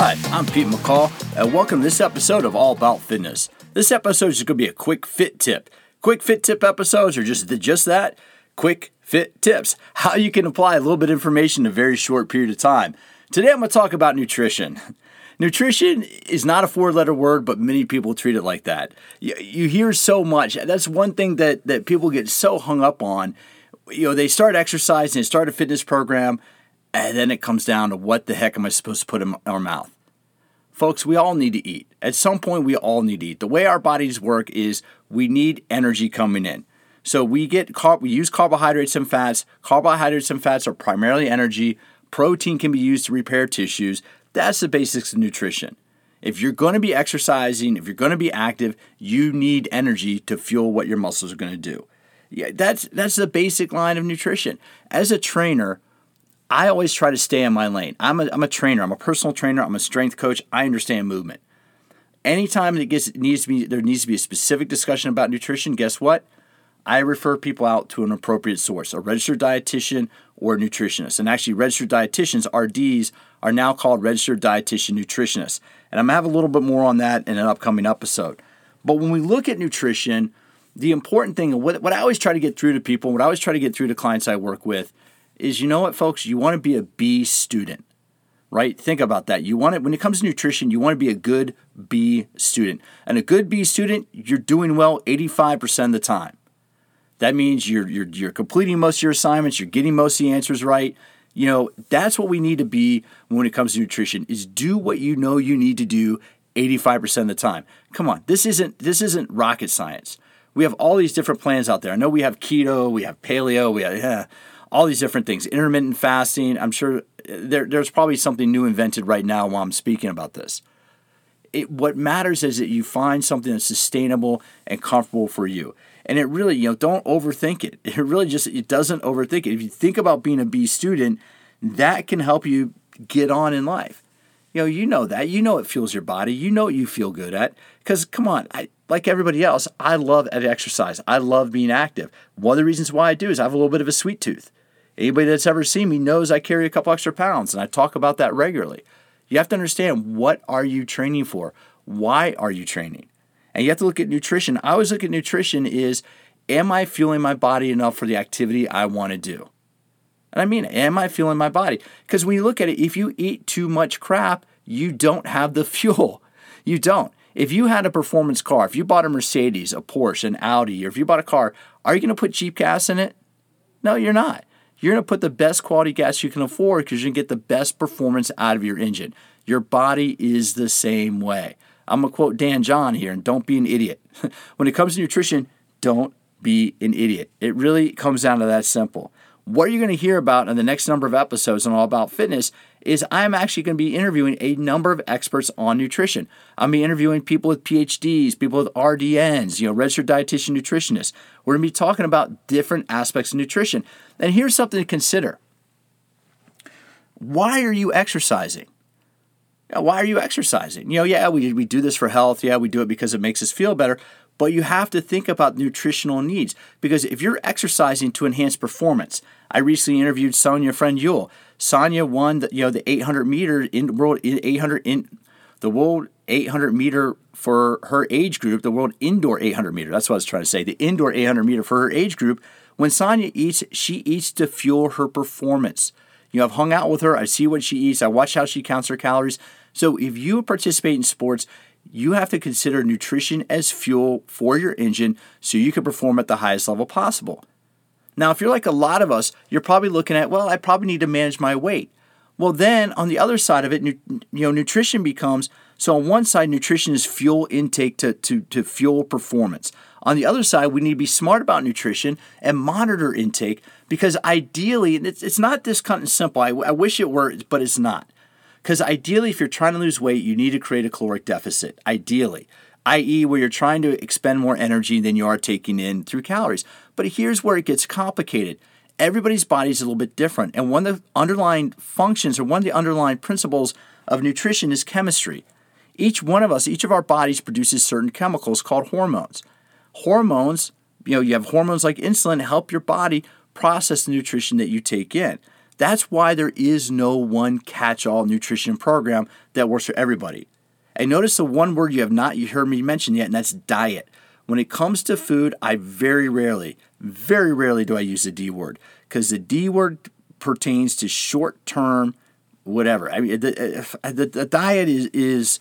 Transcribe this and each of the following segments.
Hi, I'm Pete McCall, and welcome to this episode of All About Fitness. This episode is going to be a quick fit tip. Quick fit tip episodes are just just that, quick fit tips. How you can apply a little bit of information in a very short period of time. Today I'm going to talk about nutrition. Nutrition is not a four letter word, but many people treat it like that. You, you hear so much. That's one thing that, that people get so hung up on. You know, they start exercising, they start a fitness program, and then it comes down to what the heck am I supposed to put in our mouth? Folks, we all need to eat. At some point, we all need to eat. The way our bodies work is we need energy coming in. So we get we use carbohydrates and fats. Carbohydrates and fats are primarily energy. Protein can be used to repair tissues. That's the basics of nutrition. If you're going to be exercising, if you're going to be active, you need energy to fuel what your muscles are going to do. Yeah, that's that's the basic line of nutrition. As a trainer, I always try to stay in my lane. I'm a, I'm a trainer. I'm a personal trainer. I'm a strength coach. I understand movement. Anytime it gets it needs to be there needs to be a specific discussion about nutrition. Guess what? I refer people out to an appropriate source, a registered dietitian or nutritionist. And actually, registered dietitians, RDs, are now called registered dietitian nutritionists. And I'm to have a little bit more on that in an upcoming episode. But when we look at nutrition, the important thing, what, what I always try to get through to people, what I always try to get through to clients I work with, is you know what, folks, you want to be a B student, right? Think about that. You want it when it comes to nutrition, you want to be a good B student. And a good B student, you're doing well 85% of the time. That means you're, you're, you're completing most of your assignments, you're getting most of the answers right. You know, that's what we need to be when it comes to nutrition is do what you know you need to do 85% of the time. Come on, this isn't this isn't rocket science. We have all these different plans out there. I know we have keto, we have paleo, we have yeah, all these different things. Intermittent fasting. I'm sure there, there's probably something new invented right now while I'm speaking about this. It, what matters is that you find something that's sustainable and comfortable for you. And it really you know don't overthink it. It really just it doesn't overthink it. If you think about being a b student that can help you get on in life. You know you know that. You know it fuels your body. You know what you feel good at. Because come on I, like everybody else i love exercise. I love being active. One of the reasons why i do is i have a little bit of a sweet tooth anybody that's ever seen me knows i carry a couple extra pounds and i talk about that regularly you have to understand what are you training for why are you training and you have to look at nutrition. I always look at nutrition is am I fueling my body enough for the activity I want to do? And I mean, am I fueling my body? Because when you look at it, if you eat too much crap, you don't have the fuel. You don't. If you had a performance car, if you bought a Mercedes, a Porsche, an Audi, or if you bought a car, are you going to put cheap gas in it? No, you're not. You're going to put the best quality gas you can afford because you're going to get the best performance out of your engine. Your body is the same way. I'm going to quote Dan John here and don't be an idiot. when it comes to nutrition, don't be an idiot. It really comes down to that simple. What are you're going to hear about in the next number of episodes on All About Fitness is I'm actually going to be interviewing a number of experts on nutrition. I'm going to be interviewing people with PhDs, people with RDNs, you know, registered dietitian nutritionists. We're going to be talking about different aspects of nutrition. And here's something to consider. Why are you exercising? why are you exercising? You know, yeah, we, we do this for health. Yeah, we do it because it makes us feel better. But you have to think about nutritional needs because if you're exercising to enhance performance, I recently interviewed Sonia Friend Yule. Sonja won the, you know the 800 meter in world 800 in the world 800 meter for her age group, the world indoor 800 meter. That's what I was trying to say. The indoor 800 meter for her age group. When Sonja eats, she eats to fuel her performance. You know, I've hung out with her. I see what she eats. I watch how she counts her calories. So if you participate in sports, you have to consider nutrition as fuel for your engine so you can perform at the highest level possible. Now, if you're like a lot of us, you're probably looking at, well, I probably need to manage my weight. Well, then on the other side of it, you know, nutrition becomes so on one side, nutrition is fuel intake to, to, to fuel performance. On the other side, we need to be smart about nutrition and monitor intake because ideally, it's, it's not this kind of simple. I, I wish it were, but it's not. Because ideally, if you're trying to lose weight, you need to create a caloric deficit, ideally, i.e., where you're trying to expend more energy than you are taking in through calories. But here's where it gets complicated. Everybody's body is a little bit different. And one of the underlying functions or one of the underlying principles of nutrition is chemistry. Each one of us, each of our bodies produces certain chemicals called hormones. Hormones, you know, you have hormones like insulin help your body process the nutrition that you take in. That's why there is no one catch all nutrition program that works for everybody. And notice the one word you have not heard me mention yet, and that's diet. When it comes to food, I very rarely, very rarely do I use the D word because the D word pertains to short term, whatever. I mean, the, the, the diet is, is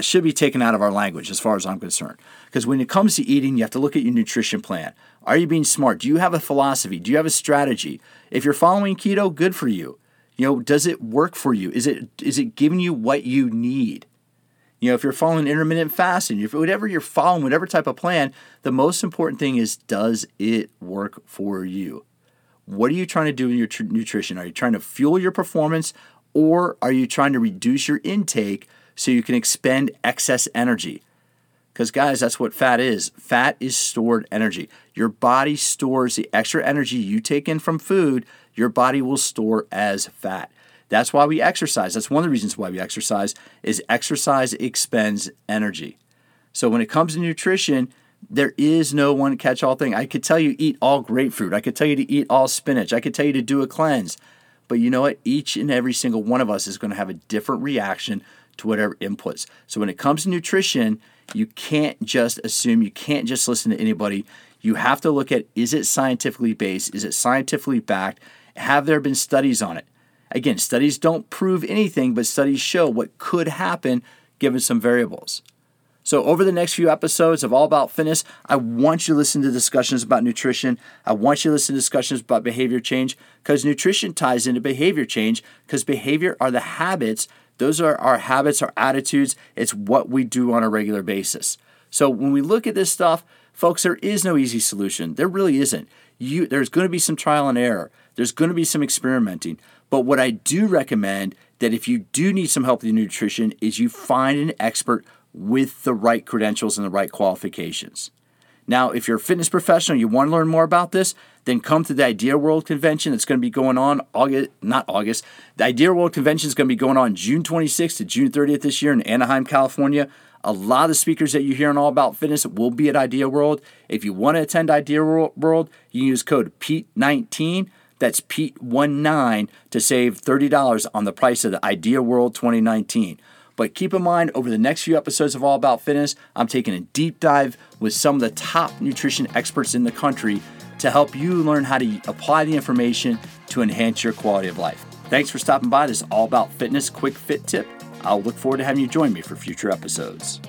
should be taken out of our language as far as I'm concerned. Because when it comes to eating, you have to look at your nutrition plan. Are you being smart? Do you have a philosophy? Do you have a strategy? If you're following keto, good for you. You know, does it work for you? Is it is it giving you what you need? You know, if you're following intermittent fasting, if whatever you're following, whatever type of plan, the most important thing is does it work for you? What are you trying to do in your tr- nutrition? Are you trying to fuel your performance or are you trying to reduce your intake so you can expend excess energy? Because, guys, that's what fat is. Fat is stored energy. Your body stores the extra energy you take in from food, your body will store as fat. That's why we exercise. That's one of the reasons why we exercise is exercise expends energy. So when it comes to nutrition, there is no one catch all thing. I could tell you eat all grapefruit. I could tell you to eat all spinach. I could tell you to do a cleanse. But you know what? Each and every single one of us is going to have a different reaction to whatever inputs. So when it comes to nutrition, you can't just assume, you can't just listen to anybody. You have to look at is it scientifically based? Is it scientifically backed? Have there been studies on it? Again, studies don't prove anything, but studies show what could happen given some variables. So, over the next few episodes of All About Fitness, I want you to listen to discussions about nutrition. I want you to listen to discussions about behavior change because nutrition ties into behavior change because behavior are the habits those are our habits, our attitudes. It's what we do on a regular basis. So when we look at this stuff, folks, there is no easy solution. There really isn't. You, there's going to be some trial and error. There's going to be some experimenting. But what I do recommend that if you do need some help with your nutrition is you find an expert with the right credentials and the right qualifications. Now, if you're a fitness professional, you want to learn more about this, then come to the Idea World Convention that's going to be going on August, not August. The Idea World Convention is going to be going on June 26th to June 30th this year in Anaheim, California. A lot of the speakers that you're hearing All About Fitness will be at Idea World. If you want to attend Idea World, you can use code PETE19. That's PETE19 to save $30 on the price of the Idea World 2019. But keep in mind, over the next few episodes of All About Fitness, I'm taking a deep dive with some of the top nutrition experts in the country to help you learn how to apply the information to enhance your quality of life. Thanks for stopping by this All About Fitness quick fit tip. I'll look forward to having you join me for future episodes.